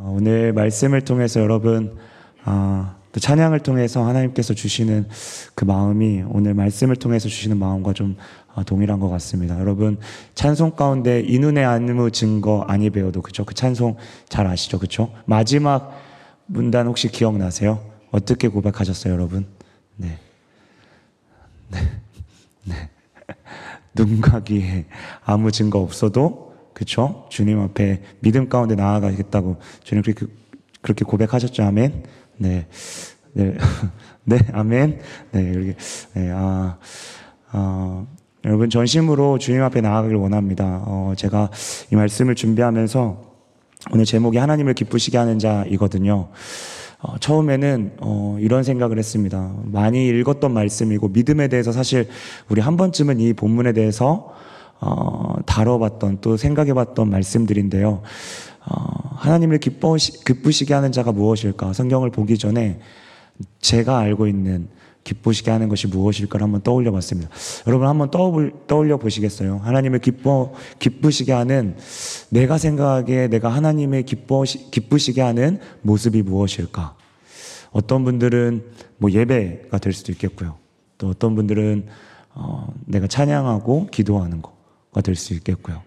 어, 오늘 말씀을 통해서 여러분 아, 또 찬양을 통해서 하나님께서 주시는 그 마음이 오늘 말씀을 통해서 주시는 마음과 좀 어, 동일한 것 같습니다. 여러분 찬송 가운데 이 눈에 안무 증거 아니 배워도 그죠? 그 찬송 잘 아시죠, 그죠? 마지막 문단 혹시 기억나세요? 어떻게 고백하셨어요, 여러분? 네, 네, 네. 눈과 귀에 아무 증거 없어도 그쵸? 주님 앞에 믿음 가운데 나아가겠다고 주님 그렇게, 그렇게 고백하셨죠. 아멘. 네. 네. 네. 아멘. 네. 이렇게. 네. 아, 아, 여러분 전심으로 주님 앞에 나아가길 원합니다. 어, 제가 이 말씀을 준비하면서 오늘 제목이 하나님을 기쁘시게 하는 자이거든요. 어, 처음에는 어, 이런 생각을 했습니다. 많이 읽었던 말씀이고 믿음에 대해서 사실 우리 한 번쯤은 이 본문에 대해서 어, 다뤄봤던 또 생각해봤던 말씀들인데요. 어, 하나님을 기뻐시, 기쁘시게 하는 자가 무엇일까? 성경을 보기 전에 제가 알고 있는 기쁘시게 하는 것이 무엇일까를 한번 떠올려 봤습니다. 여러분 한번 떠올려 보시겠어요? 하나님을 기뻐, 기쁘시게 하는 내가 생각하기에 내가 하나님의 기뻐, 기쁘시게 하는 모습이 무엇일까? 어떤 분들은 뭐 예배가 될 수도 있겠고요. 또 어떤 분들은 어, 내가 찬양하고 기도하는 거 가 될 수 있겠고요.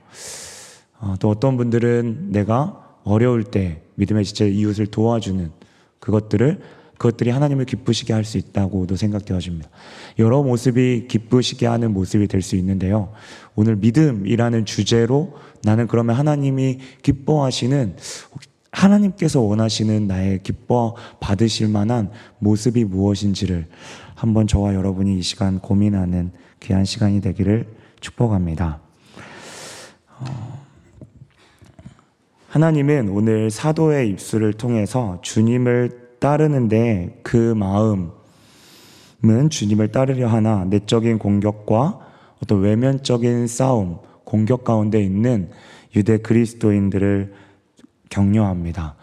어, 또 어떤 분들은 내가 어려울 때 믿음의 지체 이웃을 도와주는 그것들을 그것들이 하나님을 기쁘시게 할 수 있다고도 생각되어집니다. 여러 모습이 기쁘시게 하는 모습이 될 수 있는데요. 오늘 믿음이라는 주제로 나는 그러면 하나님이 기뻐하시는 하나님께서 원하시는 나의 기뻐 받으실 만한 모습이 무엇인지를 한번 저와 여러분이 이 시간 고민하는 귀한 시간이 되기를 축복합니다. 어, 하나님은 오늘 사도의 입술을 통해서 주님을 따르는데 그 마음은 주님을 따르려 하나 내적인 공격과 어떤 외면적인 싸움, 공격 가운데 있는 유대 그리스도인들을 격려합니다.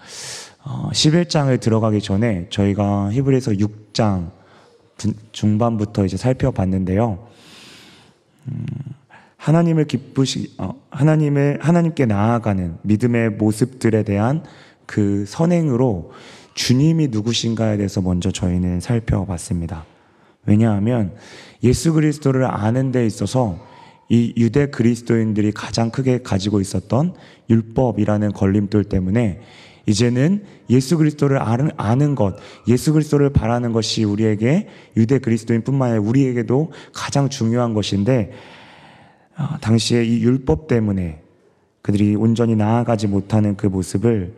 어, 11장을 들어가기 전에 저희가 히브리서 6장 중반부터 이제 살펴봤는데요. 음, 하나님을 기쁘시, 어, 하나님을, 하나님께 나아가는 믿음의 모습들에 대한 그 선행으로 주님이 누구신가에 대해서 먼저 저희는 살펴봤습니다. 왜냐하면 예수 그리스도를 아는 데 있어서 이 유대 그리스도인들이 가장 크게 가지고 있었던 율법이라는 걸림돌 때문에 이제는 예수 그리스도를 아는, 아는 것, 예수 그리스도를 바라는 것이 우리에게 유대 그리스도인뿐만 아니라 우리에게도 가장 중요한 것인데 어, 당시에 이 율법 때문에 그들이 온전히 나아가지 못하는 그 모습을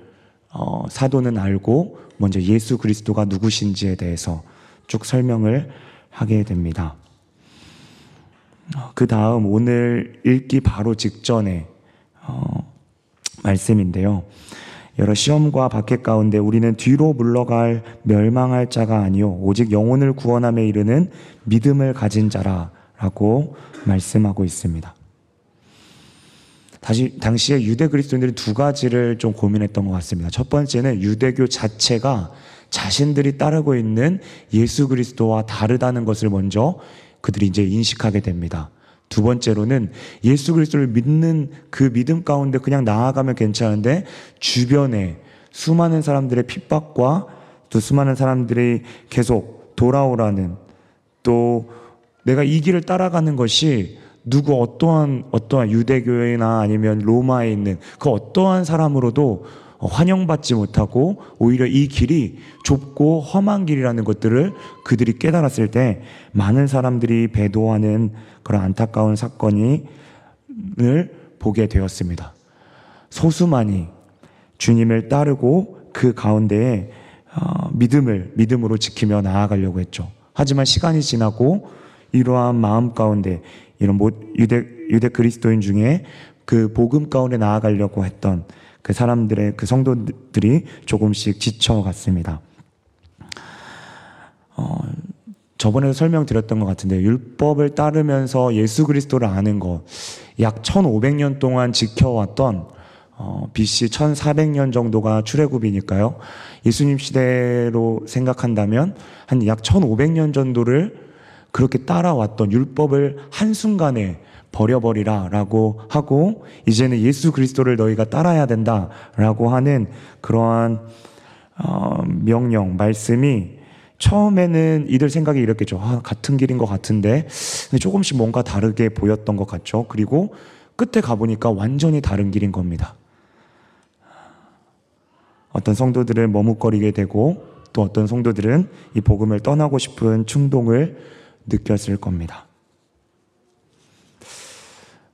어, 사도는 알고 먼저 예수 그리스도가 누구신지에 대해서 쭉 설명을 하게 됩니다. 그 다음 오늘 읽기 바로 직전에 어, 말씀인데요. 여러 시험과 박해 가운데 우리는 뒤로 물러갈 멸망할 자가 아니요 오직 영혼을 구원함에 이르는 믿음을 가진 자라 라고 말씀하고 있습니다. 다시 당시에 유대 그리스도인들이 두 가지를 좀 고민했던 것 같습니다. 첫 번째는 유대교 자체가 자신들이 따르고 있는 예수 그리스도와 다르다는 것을 먼저 그들이 이제 인식하게 됩니다. 두 번째로는 예수 그리스도를 믿는 그 믿음 가운데 그냥 나아가면 괜찮은데 주변에 수많은 사람들의 핍박과 또 수많은 사람들이 계속 돌아오라는 또 내가 이 길을 따라가는 것이 누구 어떠한 어떠한 유대교회나 아니면 로마에 있는 그 어떠한 사람으로도 환영받지 못하고 오히려 이 길이 좁고 험한 길이라는 것들을 그들이 깨달았을 때 많은 사람들이 배도하는 그런 안타까운 사건을 보게 되었습니다. 소수만이 주님을 따르고 그 가운데에 어, 믿음을 믿음으로 지키며 나아가려고 했죠. 하지만 시간이 지나고 이러한 마음 가운데 이런 유대, 유대 그리스도인 중에 그 복음 가운데 나아가려고 했던 그 사람들의 그 성도들이 조금씩 지쳐갔습니다. 어, 저번에도 설명드렸던 것 같은데 율법을 따르면서 예수 그리스도를 아는 것, 약 1500년 동안 지켜왔던 어, BC 1400년 정도가 출애굽이니까요. 예수님 시대로 생각한다면 한 약 1500년 정도를 그렇게 따라왔던 율법을 한순간에 버려버리라 라고 하고 이제는 예수 그리스도를 너희가 따라야 된다 라고 하는 그러한 어, 명령 말씀이 처음에는 이들 생각이 이렇겠죠. 아, 같은 길인 것 같은데 근데 조금씩 뭔가 다르게 보였던 것 같죠. 그리고 끝에 가보니까 완전히 다른 길인 겁니다. 어떤 성도들은 머뭇거리게 되고 또 어떤 성도들은 이 복음을 떠나고 싶은 충동을 느꼈을 겁니다.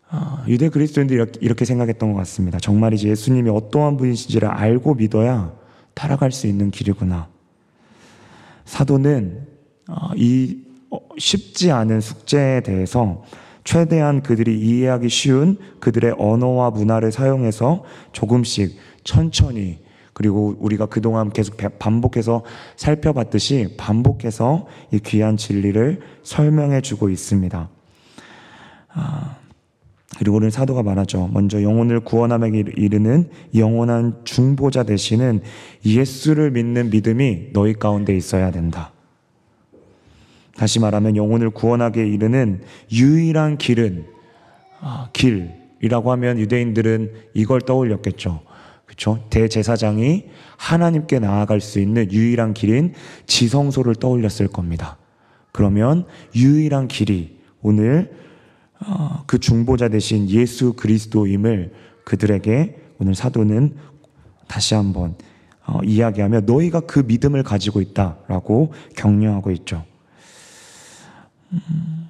아, 유대 그리스도인들이 이렇게 생각했던 것 같습니다. 정말이지 예수님이 어떠한 분이신지를 알고 믿어야 따라갈 수 있는 길이구나. 사도는 아, 이 어, 쉽지 않은 숙제에 대해서 최대한 그들이 이해하기 쉬운 그들의 언어와 문화를 사용해서 조금씩 천천히 그리고 우리가 그동안 계속 반복해서 살펴봤듯이 반복해서 이 귀한 진리를 설명해 주고 있습니다. 아, 그리고 오늘 사도가 말하죠. 먼저 영혼을 구원함에 이르는 영원한 중보자 되시는 예수를 믿는 믿음이 너희 가운데 있어야 된다. 다시 말하면 영혼을 구원하게 이르는 유일한 길은 아, 길이라고 하면 유대인들은 이걸 떠올렸겠죠. 그렇죠? 대제사장이 하나님께 나아갈 수 있는 유일한 길인 지성소를 떠올렸을 겁니다. 그러면 유일한 길이 오늘 어, 그 중보자 대신 예수 그리스도임을 그들에게 오늘 사도는 다시 한번 어, 이야기하며 너희가 그 믿음을 가지고 있다라고 격려하고 있죠. 음,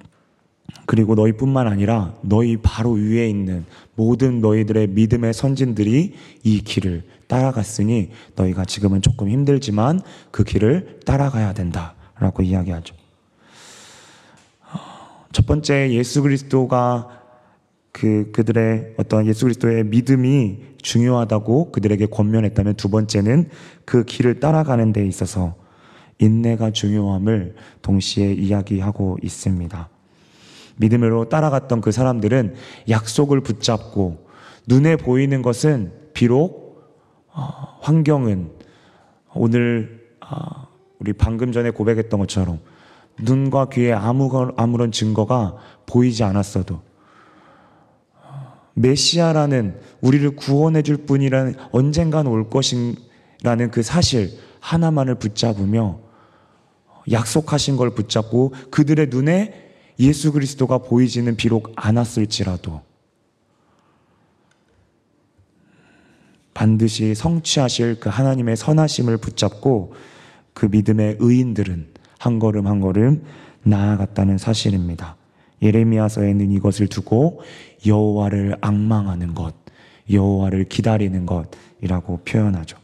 그리고 너희뿐만 아니라 너희 바로 위에 있는 모든 너희들의 믿음의 선진들이 이 길을 따라갔으니 너희가 지금은 조금 힘들지만 그 길을 따라가야 된다 라고 이야기하죠. 첫 번째 예수 그리스도가 그 그들의 어떤 예수 그리스도의 믿음이 중요하다고 그들에게 권면했다면 두 번째는 그 길을 따라가는 데 있어서 인내가 중요함을 동시에 이야기하고 있습니다. 믿음으로 따라갔던 그 사람들은 약속을 붙잡고 눈에 보이는 것은 비록 어, 환경은 오늘 어, 우리 방금 전에 고백했던 것처럼 눈과 귀에 아무런 증거가 보이지 않았어도 메시아라는 우리를 구원해 줄 분이라는 언젠간 올 것이라는 그 사실 하나만을 붙잡으며 약속하신 걸 붙잡고 그들의 눈에 예수 그리스도가 보이지는 비록 않았을지라도 반드시 성취하실 그 하나님의 선하심을 붙잡고 그 믿음의 의인들은 한 걸음 한 걸음 나아갔다는 사실입니다. 예레미야서에는 이것을 두고 여호와를 악망하는 것, 여호와를 기다리는 것이라고 표현하죠.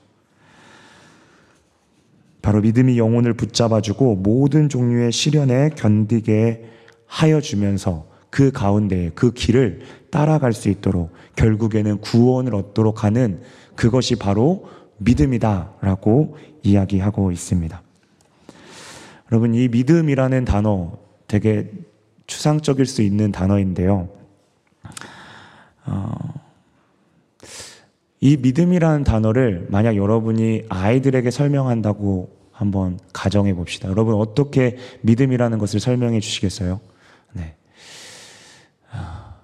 바로 믿음이 영혼을 붙잡아주고 모든 종류의 시련에 견디게 하여 주면서 그 가운데 그 길을 따라갈 수 있도록 결국에는 구원을 얻도록 하는 그것이 바로 믿음이다라고 이야기하고 있습니다. 여러분, 이 믿음이라는 단어 되게 추상적일 수 있는 단어인데요. 어, 이 믿음이라는 단어를 만약 여러분이 아이들에게 설명한다고 한번 가정해 봅시다. 여러분, 어떻게 믿음이라는 것을 설명해 주시겠어요? 네. 아,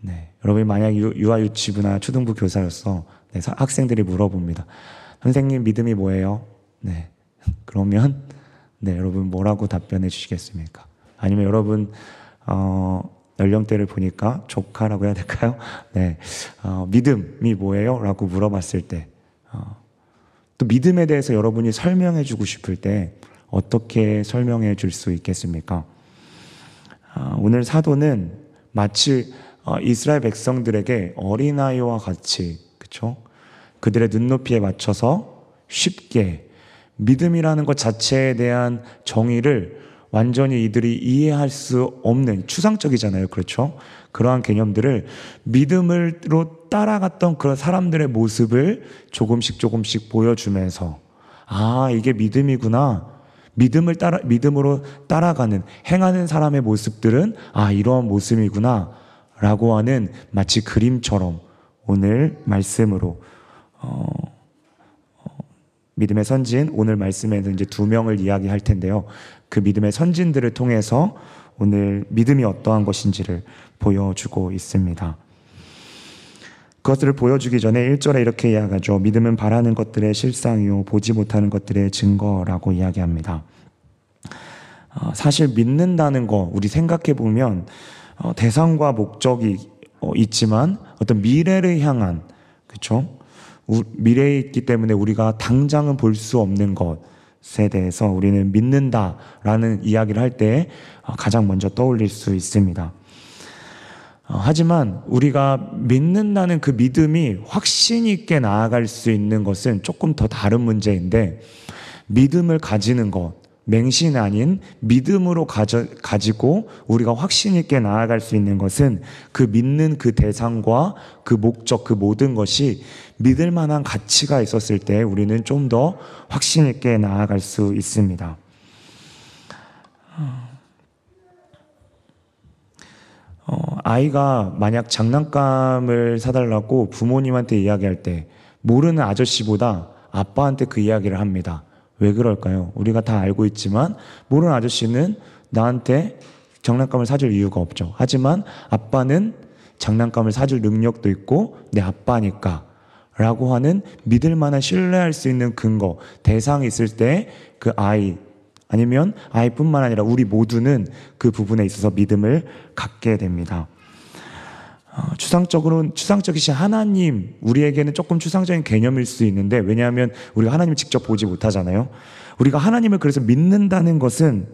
네. 여러분이 만약 유아유치부나 초등부 교사였어. 네, 학생들이 물어봅니다. 선생님, 믿음이 뭐예요? 네. 그러면 네, 여러분 뭐라고 답변해 주시겠습니까? 아니면 여러분 어, 연령대를 보니까 조카라고 해야 될까요? 네, 어, 믿음이 뭐예요? 라고 물어봤을 때, 어, 또 믿음에 대해서 여러분이 설명해 주고 싶을 때 어떻게 설명해 줄 수 있겠습니까? 어, 오늘 사도는 마치 어, 이스라엘 백성들에게 어린아이와 같이, 그쵸? 그들의 눈높이에 맞춰서 쉽게 믿음이라는 것 자체에 대한 정의를 완전히 이들이 이해할 수 없는 추상적이잖아요. 그렇죠? 그러한 개념들을 믿음으로 따라갔던 그런 사람들의 모습을 조금씩 조금씩 보여주면서 아, 이게 믿음이구나. 믿음을 따라, 믿음으로 따라가는, 행하는 사람의 모습들은 아, 이러한 모습이구나. 라고 하는 마치 그림처럼 오늘 말씀으로, 어, 믿음의 선진 오늘 말씀에서 이제 두 명을 이야기할 텐데요. 그 믿음의 선진들을 통해서 오늘 믿음이 어떠한 것인지를 보여주고 있습니다. 그것들을 보여주기 전에 1절에 이렇게 이야기하죠. 믿음은 바라는 것들의 실상이요, 보지 못하는 것들의 증거라고 이야기합니다. 어, 사실 믿는다는 거, 우리 생각해 보면, 어, 대상과 목적이 어, 있지만 어떤 미래를 향한, 그쵸? 미래에 있기 때문에 우리가 당장은 볼 수 없는 것에 대해서 우리는 믿는다라는 이야기를 할 때 가장 먼저 떠올릴 수 있습니다. 어, 하지만 우리가 믿는다는 그 믿음이 확신 있게 나아갈 수 있는 것은 조금 더 다른 문제인데 믿음을 가지는 것, 맹신 아닌 믿음으로 가져, 가지고 우리가 확신 있게 나아갈 수 있는 것은 그 믿는 그 대상과 그 목적, 그 모든 것이 믿을 만한 가치가 있었을 때 우리는 좀 더 확신 있게 나아갈 수 있습니다. 어, 아이가 만약 장난감을 사달라고 부모님한테 이야기할 때 모르는 아저씨보다 아빠한테 그 이야기를 합니다. 왜 그럴까요? 우리가 다 알고 있지만 모르는 아저씨는 나한테 장난감을 사줄 이유가 없죠. 하지만 아빠는 장난감을 사줄 능력도 있고 내 아빠니까 라고 하는 믿을 만한 신뢰할 수 있는 근거, 대상이 있을 때 그 아이, 아니면 아이뿐만 아니라 우리 모두는 그 부분에 있어서 믿음을 갖게 됩니다. 어, 추상적으로는 추상적이신 하나님 우리에게는 조금 추상적인 개념일 수 있는데 왜냐하면 우리가 하나님을 직접 보지 못하잖아요. 우리가 하나님을 그래서 믿는다는 것은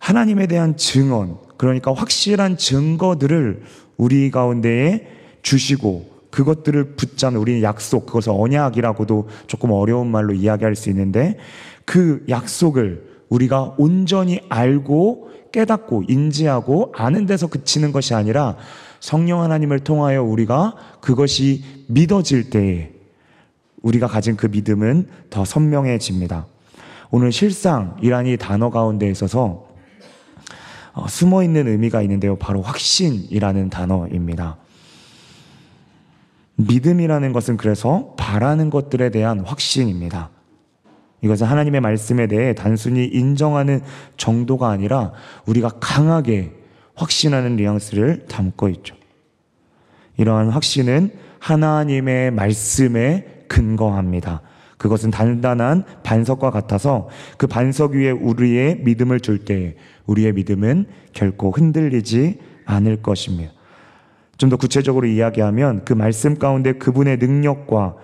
하나님에 대한 증언 그러니까 확실한 증거들을 우리 가운데에 주시고 그것들을 붙잡는 우리는 약속 그것을 언약이라고도 조금 어려운 말로 이야기할 수 있는데 그 약속을 우리가 온전히 알고 깨닫고 인지하고 아는 데서 그치는 것이 아니라 성령 하나님을 통하여 우리가 그것이 믿어질 때에 우리가 가진 그 믿음은 더 선명해집니다. 오늘 실상이란 이 단어 가운데 있어서 어, 숨어 있는 의미가 있는데요. 바로 확신이라는 단어입니다. 믿음이라는 것은 그래서 바라는 것들에 대한 확신입니다. 이것은 하나님의 말씀에 대해 단순히 인정하는 정도가 아니라 우리가 강하게 확신하는 뉘앙스를 담고 있죠. 이러한 확신은 하나님의 말씀에 근거합니다. 그것은 단단한 반석과 같아서 그 반석 위에 우리의 믿음을 줄때 우리의 믿음은 결코 흔들리지 않을 것입니다. 좀 더 구체적으로 이야기하면 그 말씀 가운데 그분의 능력과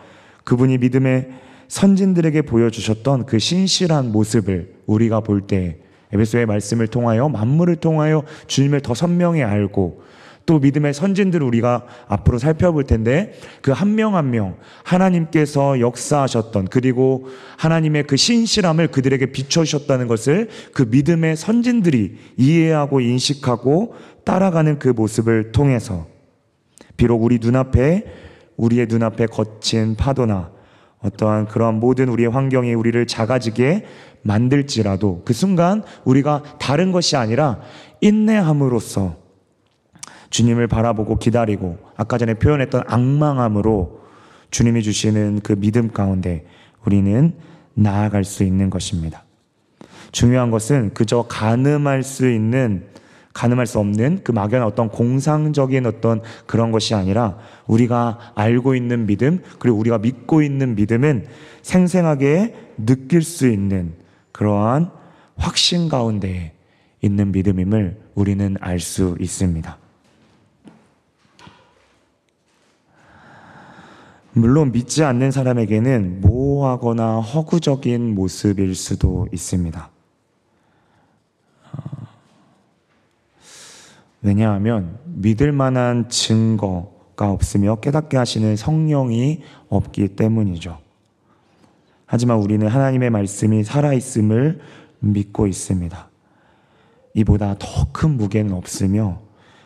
그분이 믿음의 선진들에게 보여주셨던 그 신실한 모습을 우리가 볼 때에 베소의 말씀을 통하여 만물을 통하여 주님을 더 선명히 알고 또 믿음의 선진들을 우리가 앞으로 살펴볼 텐데 그 한 명 한 명 하나님께서 역사하셨던 그리고 하나님의 그 신실함을 그들에게 비춰주셨다는 것을 그 믿음의 선진들이 이해하고 인식하고 따라가는 그 모습을 통해서 비록 우리 눈앞에 우리의 눈앞에 거친 파도나 어떠한 그러한 모든 우리의 환경이 우리를 작아지게 만들지라도 그 순간 우리가 다른 것이 아니라 인내함으로써 주님을 바라보고 기다리고 아까 전에 표현했던 악망함으로 주님이 주시는 그 믿음 가운데 우리는 나아갈 수 있는 것입니다. 중요한 것은 그저 가늠할 수 있는 가늠할 수 없는 그 막연한 어떤 공상적인 어떤 그런 것이 아니라 우리가 알고 있는 믿음, 그리고 우리가 믿고 있는 믿음은 생생하게 느낄 수 있는 그러한 확신 가운데 있는 믿음임을 우리는 알 수 있습니다. 물론 믿지 않는 사람에게는 모호하거나 허구적인 모습일 수도 있습니다. 왜냐하면 믿을 만한 증거가 없으며 깨닫게 하시는 성령이 없기 때문이죠. 하지만 우리는 하나님의 말씀이 살아있음을 믿고 있습니다. 이보다 더 큰 무게는 없으며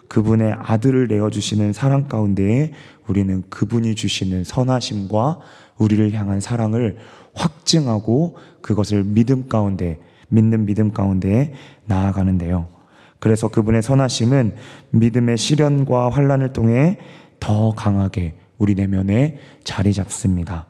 그분의 아들을 내어주시는 사랑 가운데에 우리는 그분이 주시는 선하심과 우리를 향한 사랑을 확증하고 그것을 믿음 가운데, 믿는 믿음 가운데 나아가는데요. 그래서 그분의 선하심은 믿음의 시련과 환란을 통해 더 강하게 우리 내면에 자리 잡습니다.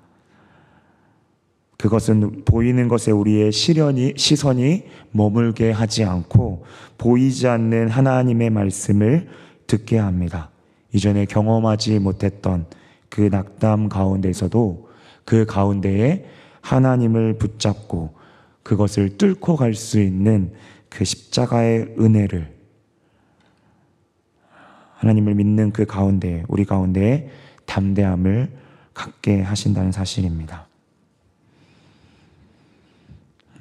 그것은 보이는 것에 우리의 시련이, 시선이 머물게 하지 않고 보이지 않는 하나님의 말씀을 듣게 합니다. 이전에 경험하지 못했던 그 낙담 가운데서도 그 가운데에 하나님을 붙잡고 그것을 뚫고 갈 수 있는 그 십자가의 은혜를 하나님을 믿는 그 가운데 우리 가운데에 담대함을 갖게 하신다는 사실입니다.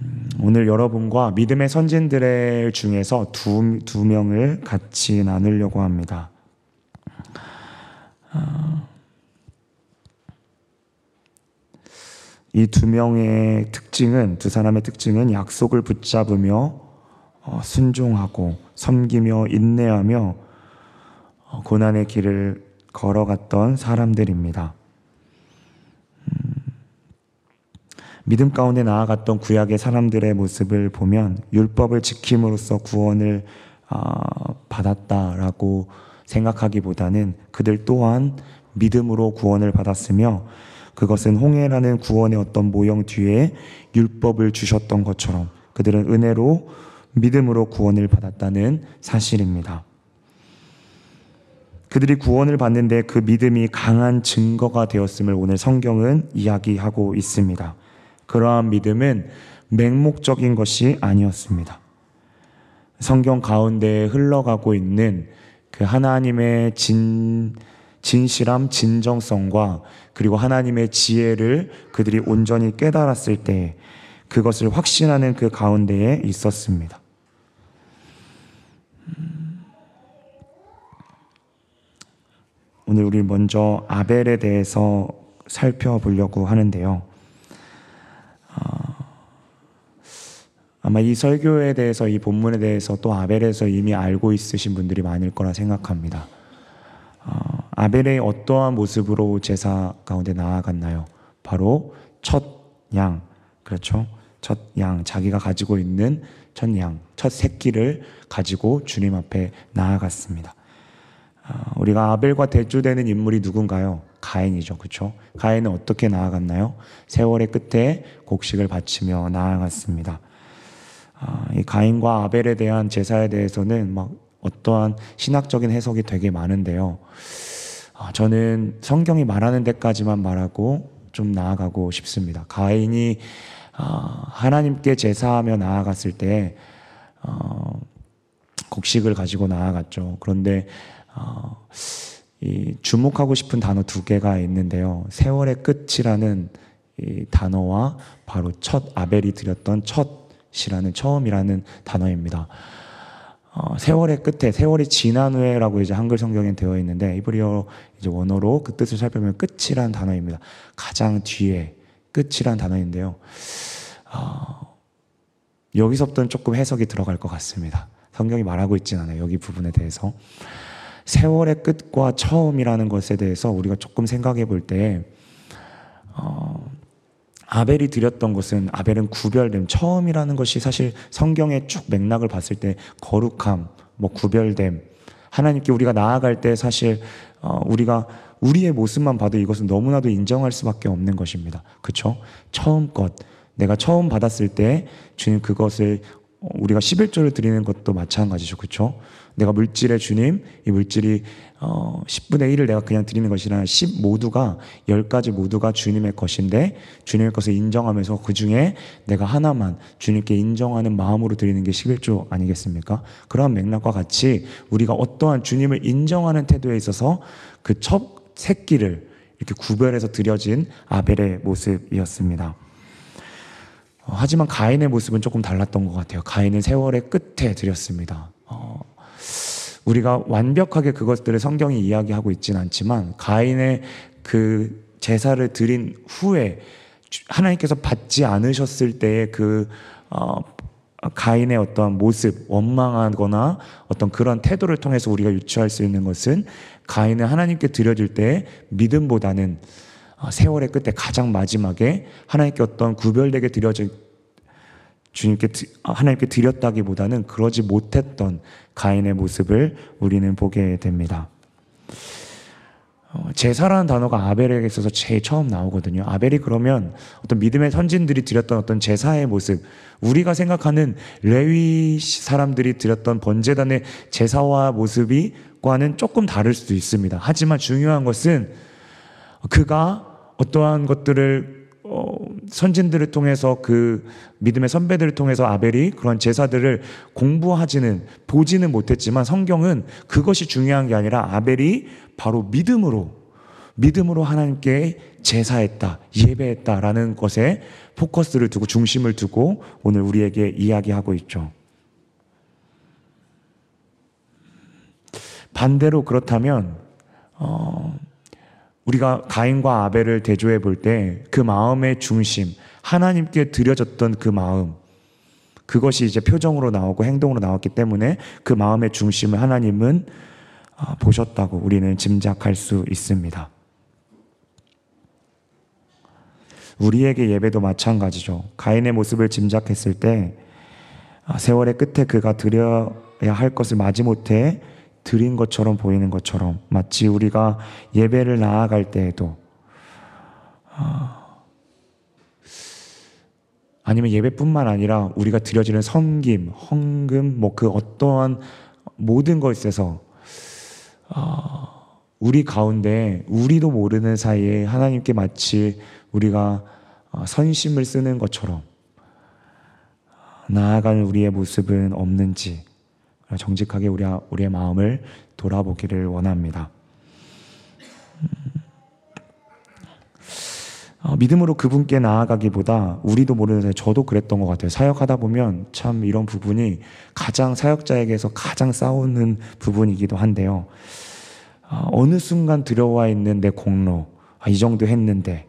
음, 오늘 여러분과 믿음의 선진들의 중에서 두, 두 명을 같이 나누려고 합니다. 아, 이두 명의 특징은, 두 사람의 특징은 약속을 붙잡으며 어, 순종하고 섬기며 인내하며 어, 고난의 길을 걸어갔던 사람들입니다. 음, 믿음 가운데 나아갔던 구약의 사람들의 모습을 보면 율법을 지킴으로써 구원을 어, 받았다라고 생각하기보다는 그들 또한 믿음으로 구원을 받았으며 그것은 홍해라는 구원의 어떤 모형 뒤에 율법을 주셨던 것처럼 그들은 은혜로 믿음으로 구원을 받았다는 사실입니다. 그들이 구원을 받는데 그 믿음이 강한 증거가 되었음을 오늘 성경은 이야기하고 있습니다. 그러한 믿음은 맹목적인 것이 아니었습니다. 성경 가운데 흘러가고 있는 그 하나님의 진, 진실함, 진정성과 그리고 하나님의 지혜를 그들이 온전히 깨달았을 때 그것을 확신하는 그 가운데에 있었습니다. 오늘 우리 먼저 아벨에 대해서 살펴보려고 하는데요. 어, 아마 이 설교에 대해서 이 본문에 대해서 또 아벨에서 이미 알고 있으신 분들이 많을 거라 생각합니다. 어, 아벨의 어떠한 모습으로 제사 가운데 나아갔나요? 바로 첫 양, 그렇죠? 첫 양, 자기가 가지고 있는 첫 양, 첫 새끼를 가지고 주님 앞에 나아갔습니다. 어, 우리가 아벨과 대조되는 인물이 누군가요? 가인이죠. 그렇죠? 가인은 어떻게 나아갔나요? 세월의 끝에 곡식을 바치며 나아갔습니다. 어, 이 가인과 아벨에 대한 제사에 대해서는 막 어떠한 신학적인 해석이 되게 많은데요. 어, 저는 성경이 말하는 데까지만 말하고 좀 나아가고 싶습니다. 가인이 하나님께 제사하며 나아갔을 때 곡식을 가지고 나아갔죠. 그런데 어, 이 주목하고 싶은 단어 두 개가 있는데요. 세월의 끝이라는 이 단어와 바로 첫 아벨이 드렸던 첫이라는 처음이라는 단어입니다. 어, 세월의 끝에 세월이 지난 후에라고 이제 한글 성경에 되어 있는데 이브리어 이제 원어로 그 뜻을 살펴보면 끝이란 단어입니다. 가장 뒤에 끝이란 단어인데요. 어, 여기서부터는 조금 해석이 들어갈 것 같습니다. 성경이 말하고 있진 않아요. 여기 부분에 대해서. 세월의 끝과 처음이라는 것에 대해서 우리가 조금 생각해 볼 때, 어, 아벨이 드렸던 것은 아벨은 구별됨, 처음이라는 것이 사실 성경의 쭉 맥락을 봤을 때 거룩함, 뭐 구별됨, 하나님께 우리가 나아갈 때 사실 어, 우리가 우리의 모습만 봐도 이것은 너무나도 인정할 수밖에 없는 것입니다. 그렇죠? 처음 것, 내가 처음 받았을 때 주님 그것을 우리가 11조를 드리는 것도 마찬가지죠. 그렇죠? 내가 물질의 주님, 이 물질이 어 10분의 1을 내가 그냥 드리는 것이 아니라 10 모두가 10가지 모두가 주님의 것인데 주님의 것을 인정하면서 그 중에 내가 하나만 주님께 인정하는 마음으로 드리는 게 11조 아니겠습니까? 그러한 맥락과 같이 우리가 어떠한 주님을 인정하는 태도에 있어서 그 첫 새끼를 이렇게 구별해서 드려진 아벨의 모습이었습니다. 어, 하지만 가인의 모습은 조금 달랐던 것 같아요. 가인은 세월의 끝에 드렸습니다. 어, 우리가 완벽하게 그것들을 성경이 이야기하고 있지는 않지만 가인의 그 제사를 드린 후에 하나님께서 받지 않으셨을 때의 그 어, 가인의 어떤 모습, 원망하거나 어떤 그런 태도를 통해서 우리가 유추할 수 있는 것은 가인은 하나님께 드려질 때 믿음보다는 어, 세월의 끝에 가장 마지막에 하나님께 어떤 구별되게 드려진 주님께 아, 하나님께 드렸다기보다는 그러지 못했던 가인의 모습을 우리는 보게 됩니다. 어, 제사라는 단어가 아벨에게 있어서 제일 처음 나오거든요. 아벨이 그러면 어떤 믿음의 선진들이 드렸던 어떤 제사의 모습, 우리가 생각하는 레위 사람들이 드렸던 번제단의 제사와 모습이과는 조금 다를 수도 있습니다. 하지만 중요한 것은 그가 어떠한 것들을 어, 선진들을 통해서 그 믿음의 선배들을 통해서 아벨이 그런 제사들을 공부하지는 보지는 못했지만 성경은 그것이 중요한 게 아니라 아벨이 바로 믿음으로 믿음으로 하나님께 제사했다, 예배했다라는 것에 포커스를 두고 중심을 두고 오늘 우리에게 이야기하고 있죠. 반대로 그렇다면 어, 우리가 가인과 아벨을 대조해 볼 때 그 마음의 중심, 하나님께 드려졌던 그 마음, 그것이 이제 표정으로 나오고 행동으로 나왔기 때문에 그 마음의 중심을 하나님은 아, 보셨다고 우리는 짐작할 수 있습니다. 우리에게 예배도 마찬가지죠. 가인의 모습을 짐작했을 때 아, 세월의 끝에 그가 드려야 할 것을 마지못해 드린 것처럼 보이는 것처럼 마치 우리가 예배를 나아갈 때에도 아, 아니면 예배뿐만 아니라 우리가 드려지는 섬김, 헌금, 뭐 그 어떠한 모든 것에서 아, 우리 가운데 우리도 모르는 사이에 하나님께 마치 우리가 아, 선심을 쓰는 것처럼 나아가는 우리의 모습은 없는지 정직하게 우리, 우리의 마음을 돌아보기를 원합니다. 어, 믿음으로 그분께 나아가기보다 우리도 모르는 저도 그랬던 것 같아요. 사역하다 보면 참 이런 부분이 가장 사역자에게서 가장 싸우는 부분이기도 한데요. 어, 어느 순간 들어와 있는 내 공로, 아, 이 정도 했는데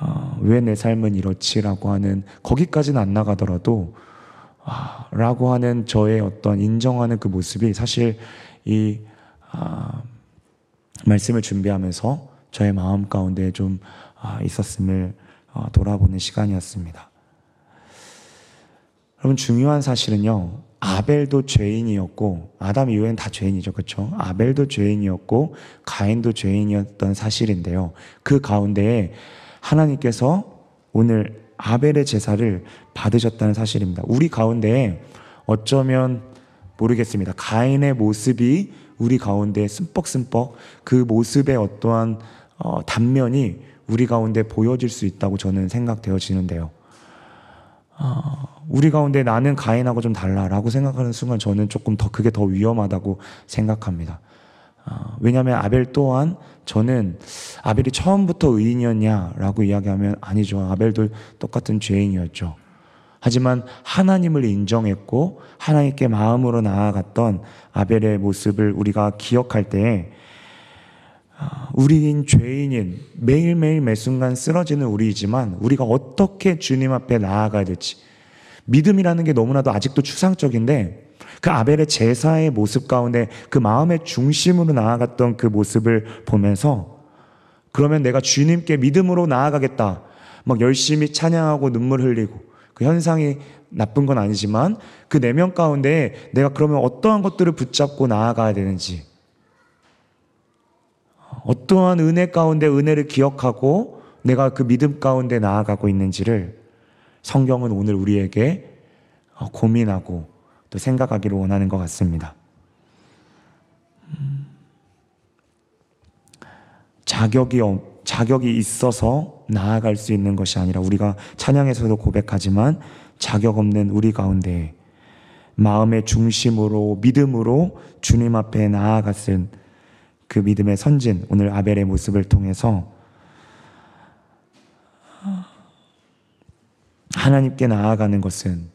어, 왜 내 삶은 이렇지라고 하는 거기까지는 안 나가더라도 아, 라고 하는 저의 어떤 인정하는 그 모습이 사실 이 아, 말씀을 준비하면서 저의 마음 가운데 좀 아, 있었음을 어, 돌아보는 시간이었습니다. 여러분 중요한 사실은요. 아벨도 죄인이었고 아담 이후에는 다 죄인이죠. 그렇죠? 아벨도 죄인이었고 가인도 죄인이었던 사실인데요. 그 가운데에 하나님께서 오늘 아벨의 제사를 받으셨다는 사실입니다. 우리 가운데 어쩌면 모르겠습니다. 가인의 모습이 우리 가운데 씀뻑씀뻑 그 모습의 어떠한 어, 단면이 우리 가운데 보여질 수 있다고 저는 생각되어지는데요. 어, 우리 가운데 나는 가인하고 좀 달라라고 생각하는 순간 저는 조금 더 그게 더 위험하다고 생각합니다. 어, 왜냐하면 아벨 또한 저는 아벨이 처음부터 의인이었냐라고 이야기하면 아니죠. 아벨도 똑같은 죄인이었죠. 하지만 하나님을 인정했고 하나님께 마음으로 나아갔던 아벨의 모습을 우리가 기억할 때 아, 우리인 죄인인 매일매일 매순간 쓰러지는 우리이지만 우리가 어떻게 주님 앞에 나아가야 될지 믿음이라는 게 너무나도 아직도 추상적인데 그 아벨의 제사의 모습 가운데 그 마음의 중심으로 나아갔던 그 모습을 보면서 그러면 내가 주님께 믿음으로 나아가겠다. 막 열심히 찬양하고 눈물 흘리고 그 현상이 나쁜 건 아니지만 그 내면 가운데 내가 그러면 어떠한 것들을 붙잡고 나아가야 되는지 어떠한 은혜 가운데 은혜를 기억하고 내가 그 믿음 가운데 나아가고 있는지를 성경은 오늘 우리에게 고민하고 또 생각하기를 원하는 것 같습니다. 자격이, 자격이 있어서 나아갈 수 있는 것이 아니라 우리가 찬양에서도 고백하지만 자격 없는 우리 가운데 마음의 중심으로 믿음으로 주님 앞에 나아갔은 그 믿음의 선진, 오늘 아벨의 모습을 통해서 하나님께 나아가는 것은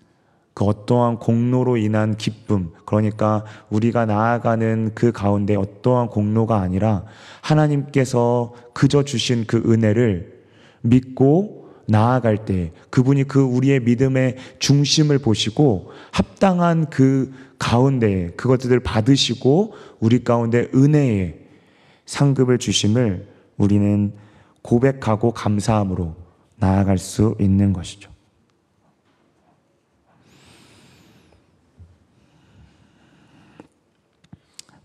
그 어떠한 공로로 인한 기쁨, 그러니까 우리가 나아가는 그 가운데 어떠한 공로가 아니라 하나님께서 그저 주신 그 은혜를 믿고 나아갈 때 그분이 그 우리의 믿음의 중심을 보시고 합당한 그 가운데 그것들을 받으시고 우리 가운데 은혜의 상급을 주심을 우리는 고백하고 감사함으로 나아갈 수 있는 것이죠.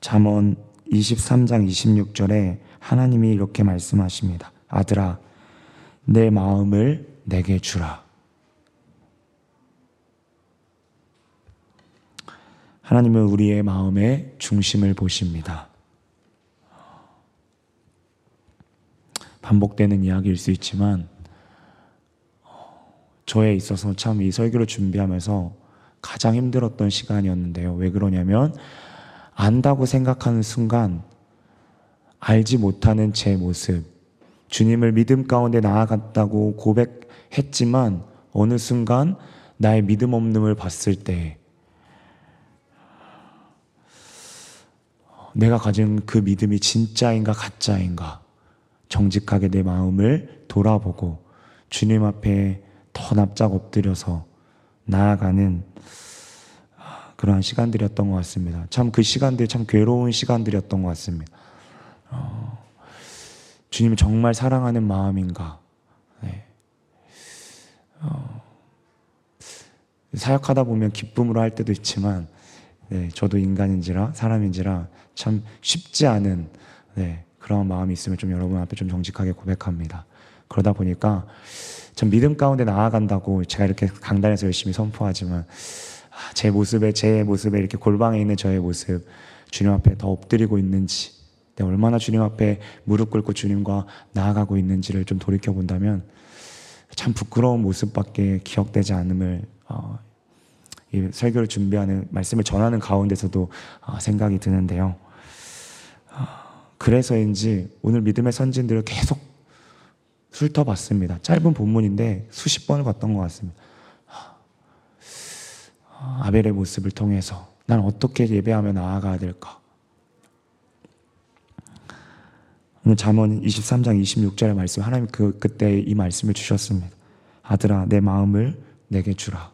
잠언 23장 26절에 하나님이 이렇게 말씀하십니다. 아들아, 내 마음을 내게 주라. 하나님은 우리의 마음의 중심을 보십니다. 반복되는 이야기일 수 있지만, 저에 있어서 참 이 설교를 준비하면서 가장 힘들었던 시간이었는데요. 왜 그러냐면, 안다고 생각하는 순간, 알지 못하는 제 모습, 주님을 믿음 가운데 나아갔다고 고백했지만, 어느 순간 나의 믿음 없음을 봤을 때, 내가 가진 그 믿음이 진짜인가 가짜인가 정직하게 내 마음을 돌아보고 주님 앞에 더 납작 엎드려서 나아가는 그러한 시간들이었던 것 같습니다. 참 그 시간들 참 괴로운 시간들이었던 것 같습니다. 어, 주님을 정말 사랑하는 마음인가? 네. 어, 사역하다 보면 기쁨으로 할 때도 있지만 네, 저도 인간인지라 사람인지라 참 쉽지 않은 네, 그런 마음이 있으면 좀 여러분 앞에 좀 정직하게 고백합니다. 그러다 보니까 참 믿음 가운데 나아간다고 제가 이렇게 강단에서 열심히 선포하지만 아, 제 모습에 제 모습에 이렇게 골방에 있는 저의 모습 주님 앞에 더 엎드리고 있는지 내가 얼마나 주님 앞에 무릎 꿇고 주님과 나아가고 있는지를 좀 돌이켜 본다면 참 부끄러운 모습밖에 기억되지 않음을 어, 이 설교를 준비하는 말씀을 전하는 가운데서도 어, 생각이 드는데요. 어, 그래서인지 오늘 믿음의 선진들을 계속 훑어봤습니다. 짧은 본문인데 수십 번을 봤던 것 같습니다. 어, 아벨의 모습을 통해서 난 어떻게 예배하며 나아가야 될까? 오늘 잠언 23장 26절의 말씀 하나님 그 그때 이 말씀을 주셨습니다. 아들아 내 마음을 내게 주라.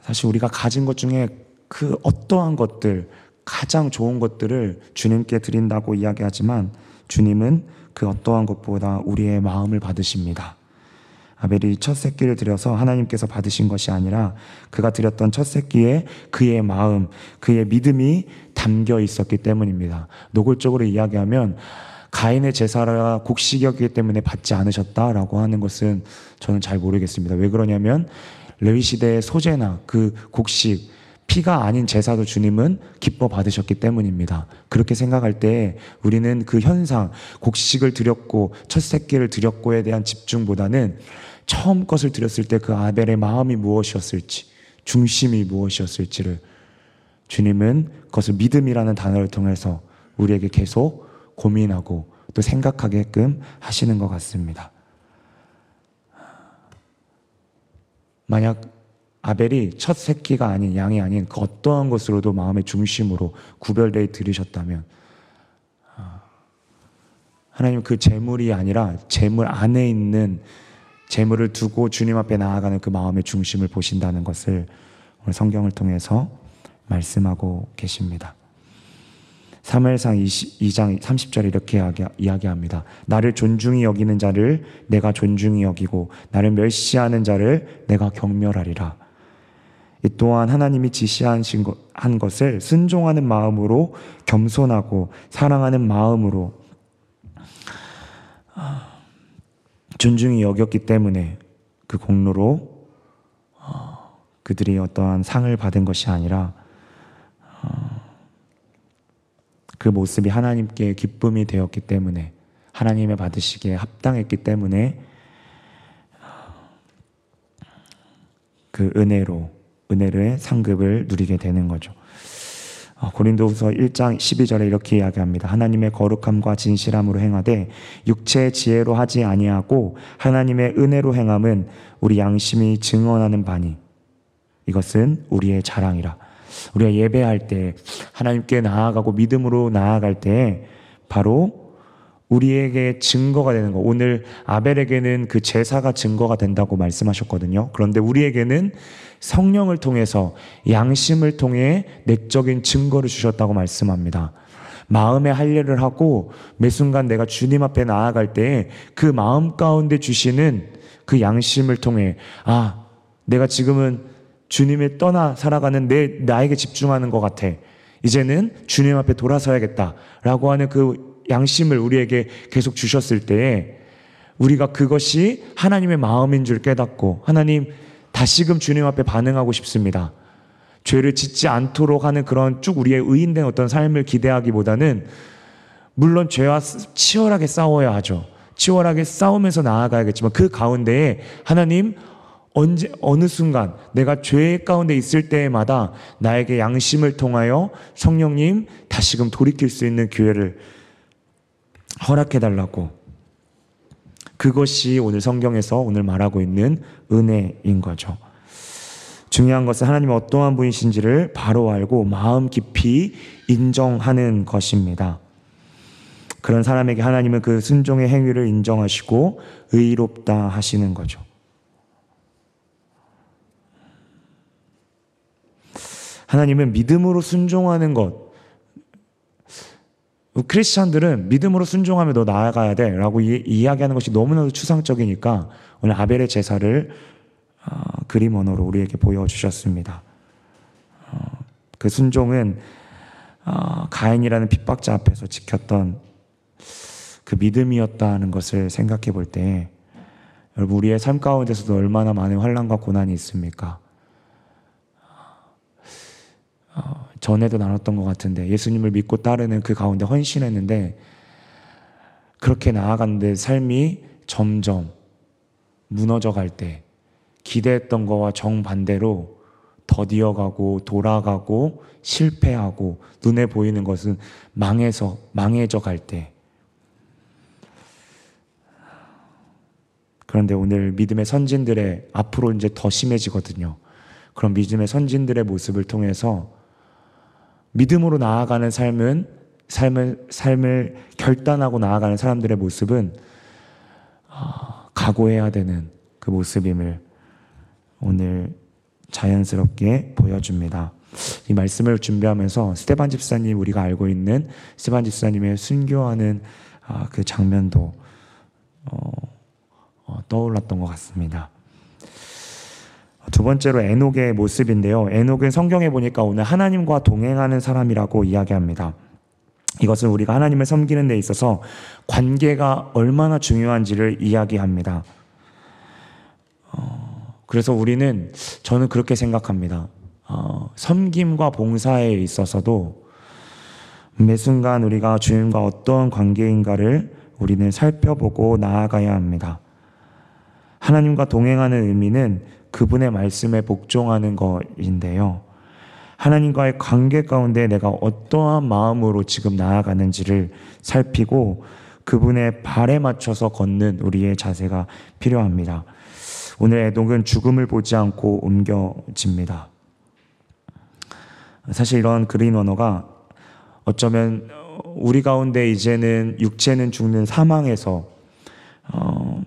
사실 우리가 가진 것 중에 그 어떠한 것들, 가장 좋은 것들을 주님께 드린다고 이야기하지만 주님은 그 어떠한 것보다 우리의 마음을 받으십니다. 아벨이 첫 새끼를 드려서 하나님께서 받으신 것이 아니라 그가 드렸던 첫 새끼에 그의 마음, 그의 믿음이 담겨 있었기 때문입니다. 노골적으로 이야기하면 가인의 제사라 곡식이었기 때문에 받지 않으셨다라고 하는 것은 저는 잘 모르겠습니다. 왜 그러냐면 레위 시대의 소재나 그 곡식 피가 아닌 제사도 주님은 기뻐 받으셨기 때문입니다. 그렇게 생각할 때 우리는 그 현상, 곡식을 드렸고 첫 새끼를 드렸고에 대한 집중보다는 처음 것을 드렸을 때 그 아벨의 마음이 무엇이었을지, 중심이 무엇이었을지를 주님은 그것을 믿음이라는 단어를 통해서 우리에게 계속 고민하고 또 생각하게끔 하시는 것 같습니다. 만약 아벨이 첫 새끼가 아닌 양이 아닌 그 어떠한 것으로도 마음의 중심으로 구별되어 들으셨다면 아, 하나님 그 재물이 아니라 재물 안에 있는 재물을 두고 주님 앞에 나아가는 그 마음의 중심을 보신다는 것을 오늘 성경을 통해서 말씀하고 계십니다. 사무엘상 2장 30절에 이렇게 이야기합니다. 나를 존중히 여기는 자를 내가 존중히 여기고 나를 멸시하는 자를 내가 경멸하리라. 이 또한 하나님이 지시한 것을 순종하는 마음으로 겸손하고 사랑하는 마음으로 존중히 여겼기 때문에 그 공로로 어, 그들이 어떠한 상을 받은 것이 아니라 어, 그 모습이 하나님께 기쁨이 되었기 때문에 하나님의 받으시기에 합당했기 때문에 그 은혜로 은혜의 상급을 누리게 되는 거죠. 어, 고린도후서 1장 12절에 이렇게 이야기합니다. 하나님의 거룩함과 진실함으로 행하되 육체의 지혜로 하지 아니하고 하나님의 은혜로 행함은 우리 양심이 증언하는 바니 이것은 우리의 자랑이라. 우리가 예배할 때 하나님께 나아가고 믿음으로 나아갈 때 바로 우리에게 증거가 되는 거. 오늘 아벨에게는 그 제사가 증거가 된다고 말씀하셨거든요. 그런데 우리에게는 성령을 통해서 양심을 통해 내적인 증거를 주셨다고 말씀합니다. 마음의 할례를 하고 매 순간 내가 주님 앞에 나아갈 때 그 마음 가운데 주시는 그 양심을 통해 아, 내가 지금은 주님을 떠나 살아가는 내, 나에게 집중하는 것 같아. 이제는 주님 앞에 돌아서야겠다. 라고 하는 그 양심을 우리에게 계속 주셨을 때에 우리가 그것이 하나님의 마음인 줄 깨닫고 하나님 다시금 주님 앞에 반응하고 싶습니다. 죄를 짓지 않도록 하는 그런 쭉 우리의 의인된 어떤 삶을 기대하기보다는 물론 죄와 치열하게 싸워야 하죠. 치열하게 싸우면서 나아가야겠지만 그 가운데에 하나님 언제 어느 순간 내가 죄 가운데 있을 때마다 나에게 양심을 통하여 성령님 다시금 돌이킬 수 있는 기회를 허락해 달라고 그것이 오늘 성경에서 오늘 말하고 있는 은혜인 거죠. 중요한 것은 하나님이 어떠한 분이신지를 바로 알고 마음 깊이 인정하는 것입니다. 그런 사람에게 하나님은 그 순종의 행위를 인정하시고 의롭다 하시는 거죠. 하나님은 믿음으로 순종하는 것. 크리스찬들은 믿음으로 순종하며 너 나아가야 돼 라고 이, 야기하는 것이 너무나도 추상적이니까 오늘 아벨의 제사를 어, 그림 언어로 우리에게 보여주셨습니다. 어, 그 순종은 어, 가인이라는 핍박자 앞에서 지켰던 그 믿음이었다는 것을 생각해 볼 때 여러분 우리의 삶 가운데서도 얼마나 많은 환란과 고난이 있습니까? 어, 전에도 나눴던 것 같은데 예수님을 믿고 따르는 그 가운데 헌신했는데 그렇게 나아갔는데 삶이 점점 무너져 갈 때 기대했던 거와 정반대로 더디어가고 돌아가고 실패하고 눈에 보이는 것은 망해서 망해져 갈 때. 그런데 오늘 믿음의 선진들의 앞으로 이제 더 심해지거든요. 그런 믿음의 선진들의 모습을 통해서 믿음으로 나아가는 삶은 삶을 삶을 결단하고 나아가는 사람들의 모습은 아, 각오해야 되는 그 모습임을 오늘 자연스럽게 보여줍니다. 이 말씀을 준비하면서 스테반 집사님 우리가 알고 있는 스테반 집사님의 순교하는 아, 그 장면도 어, 어, 떠올랐던 것 같습니다. 두 번째로 에녹의 모습인데요. 에녹은 성경에 보니까 오늘 하나님과 동행하는 사람이라고 이야기합니다. 이것은 우리가 하나님을 섬기는 데 있어서 관계가 얼마나 중요한지를 이야기합니다. 어, 그래서 우리는 저는 그렇게 생각합니다. 어, 섬김과 봉사에 있어서도 매 순간 우리가 주님과 어떤 관계인가를 우리는 살펴보고 나아가야 합니다. 하나님과 동행하는 의미는 그분의 말씀에 복종하는 것인데요. 하나님과의 관계 가운데 내가 어떠한 마음으로 지금 나아가는지를 살피고 그분의 발에 맞춰서 걷는 우리의 자세가 필요합니다. 오늘 애동은 죽음을 보지 않고 옮겨집니다. 사실 이런 그린 언어가 어쩌면 우리 가운데 이제는 육체는 죽는 사망에서 어,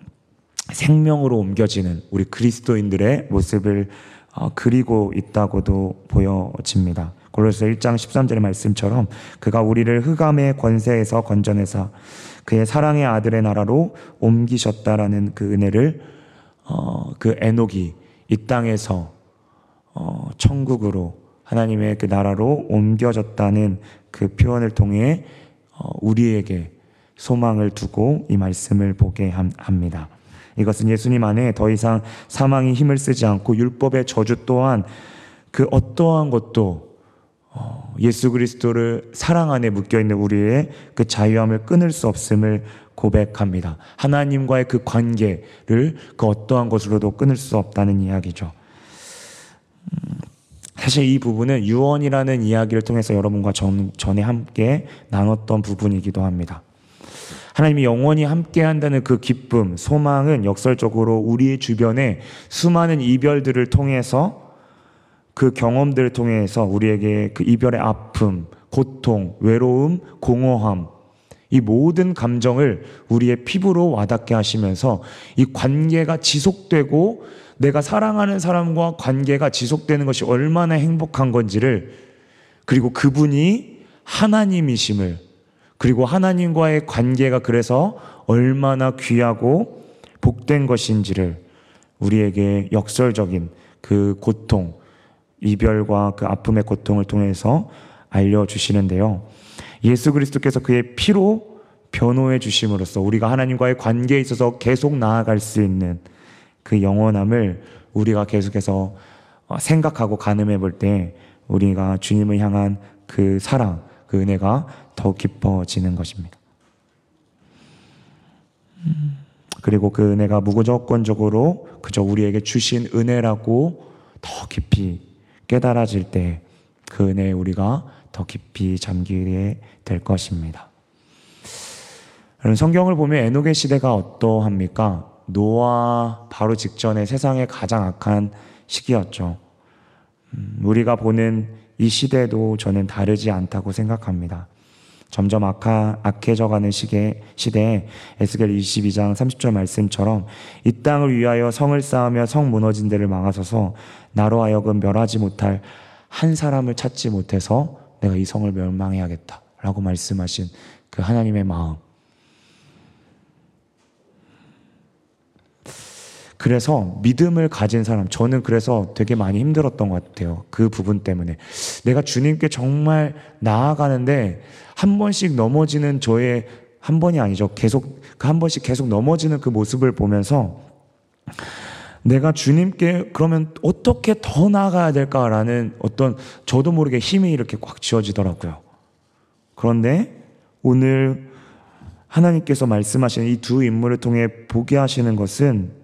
생명으로 옮겨지는 우리 그리스도인들의 모습을 어, 그리고 있다고도 보여집니다. 골로새 1장 13절의 말씀처럼 그가 우리를 흑암의 권세에서 건져내사 그의 사랑의 아들의 나라로 옮기셨다라는 그 은혜를 어, 그 에녹이 이 땅에서 어, 천국으로 하나님의 그 나라로 옮겨졌다는 그 표현을 통해 어, 우리에게 소망을 두고 이 말씀을 보게 합니다. 이것은 예수님 안에 더 이상 사망이 힘을 쓰지 않고 율법의 저주 또한 그 어떠한 것도 어, 예수 그리스도를 사랑 안에 묶여 있는 우리의 그 자유함을 끊을 수 없음을 고백합니다. 하나님과의 그 관계를 그 어떠한 것으로도 끊을 수 없다는 이야기죠. 음, 사실 이 부분은 유언이라는 이야기를 통해서 여러분과 전, 전에 함께 나눴던 부분이기도 합니다. 하나님이 영원히 함께 한다는 그 기쁨, 소망은 역설적으로 우리의 주변에 수많은 이별들을 통해서 그 경험들을 통해서 우리에게 그 이별의 아픔, 고통, 외로움, 공허함, 이 모든 감정을 우리의 피부로 와닿게 하시면서 이 관계가 지속되고 내가 사랑하는 사람과 관계가 지속되는 것이 얼마나 행복한 건지를 그리고 그분이 하나님이심을 그리고 하나님과의 관계가 그래서 얼마나 귀하고 복된 것인지를 우리에게 역설적인 그 고통, 이별과 그 아픔의 고통을 통해서 알려주시는데요. 예수 그리스도께서 그의 피로 변호해 주심으로써 우리가 하나님과의 관계에 있어서 계속 나아갈 수 있는 그 영원함을 우리가 계속해서 어, 생각하고 가늠해 볼 때 우리가 주님을 향한 그 사랑, 그 은혜가 더 깊어지는 것입니다. 그리고 그 은혜가 무조건적으로 그저 우리에게 주신 은혜라고 더 깊이 깨달아질 때 그 은혜에 우리가 더 깊이 잠기게 될 것입니다. 여러분 성경을 보면 에녹의 시대가 어떠합니까? 노아 바로 직전에 세상의 가장 악한 시기였죠. 음, 우리가 보는 이 시대도 저는 다르지 않다고 생각합니다. 점점 악하, 악해져가는 시계, 시대에 에스겔 22장 30절 말씀처럼 이 땅을 위하여 성을 쌓으며 성 무너진 데를 막아서서 나로 하여금 멸하지 못할 한 사람을 찾지 못해서 내가 이 성을 멸망해야겠다. 라고 말씀하신 그 하나님의 마음. 그래서 믿음을 가진 사람, 저는 그래서 되게 많이 힘들었던 것 같아요. 그 부분 때문에. 내가 주님께 정말 나아가는데 한 번씩 넘어지는 저의 한 번이 아니죠. 계속, 그 한 번씩 계속 넘어지는 그 모습을 보면서 내가 주님께 그러면 어떻게 더 나아가야 될까라는 어떤 저도 모르게 힘이 이렇게 꽉 쥐어지더라고요. 그런데 오늘 하나님께서 말씀하시는 이두 인물을 통해 보게 하시는 것은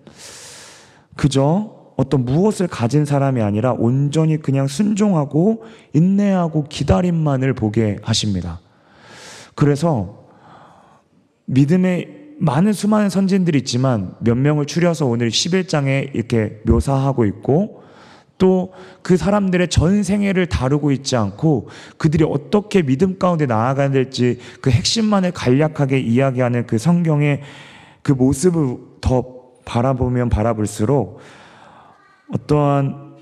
그저 어떤 무엇을 가진 사람이 아니라 온전히 그냥 순종하고 인내하고 기다림만을 보게 하십니다. 그래서 믿음의 많은 수많은 선진들이 있지만 몇 명을 추려서 오늘 11장에 이렇게 묘사하고 있고 또 그 사람들의 전생애를 다루고 있지 않고 그들이 어떻게 믿음 가운데 나아가야 될지 그 핵심만을 간략하게 이야기하는 그 성경의 그 모습을 더 바라보면 바라볼수록 어떠한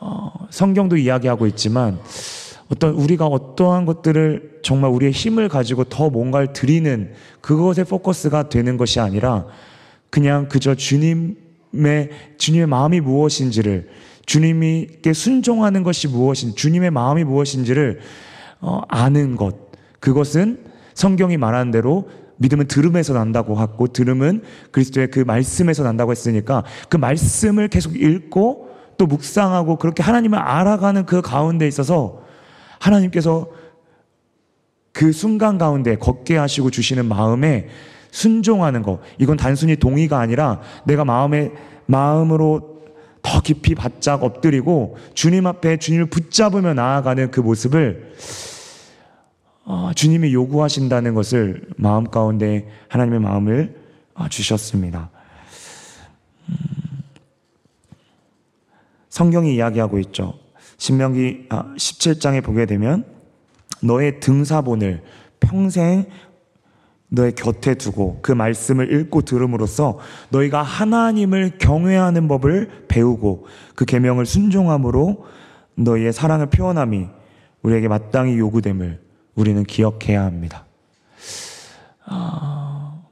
어, 성경도 이야기하고 있지만 어떤 우리가 어떠한 것들을 정말 우리의 힘을 가지고 더 뭔가를 드리는 그것에 포커스가 되는 것이 아니라 그냥 그저 주님의 주님의 마음이 무엇인지를 주님께 순종하는 것이 무엇인 주님의 마음이 무엇인지를 어, 아는 것. 그것은 성경이 말하는 대로 믿음은 들음에서 난다고 하고 들음은 그리스도의 그 말씀에서 난다고 했으니까 그 말씀을 계속 읽고 또 묵상하고 그렇게 하나님을 알아가는 그 가운데 있어서 하나님께서 그 순간 가운데 걷게 하시고 주시는 마음에 순종하는 것. 이건 단순히 동의가 아니라 내가 마음에 마음으로 더 깊이 바짝 엎드리고 주님 앞에 주님을 붙잡으며 나아가는 그 모습을 어, 주님이 요구하신다는 것을 마음 가운데 하나님의 마음을 어, 주셨습니다. 음, 성경이 이야기하고 있죠. 신명기 17장에 아, 보게 되면 너의 등사본을 평생 너의 곁에 두고 그 말씀을 읽고 들음으로써 너희가 하나님을 경외하는 법을 배우고 그 계명을 순종함으로 너희의 사랑을 표현함이 우리에게 마땅히 요구됨을 우리는 기억해야 합니다. 어,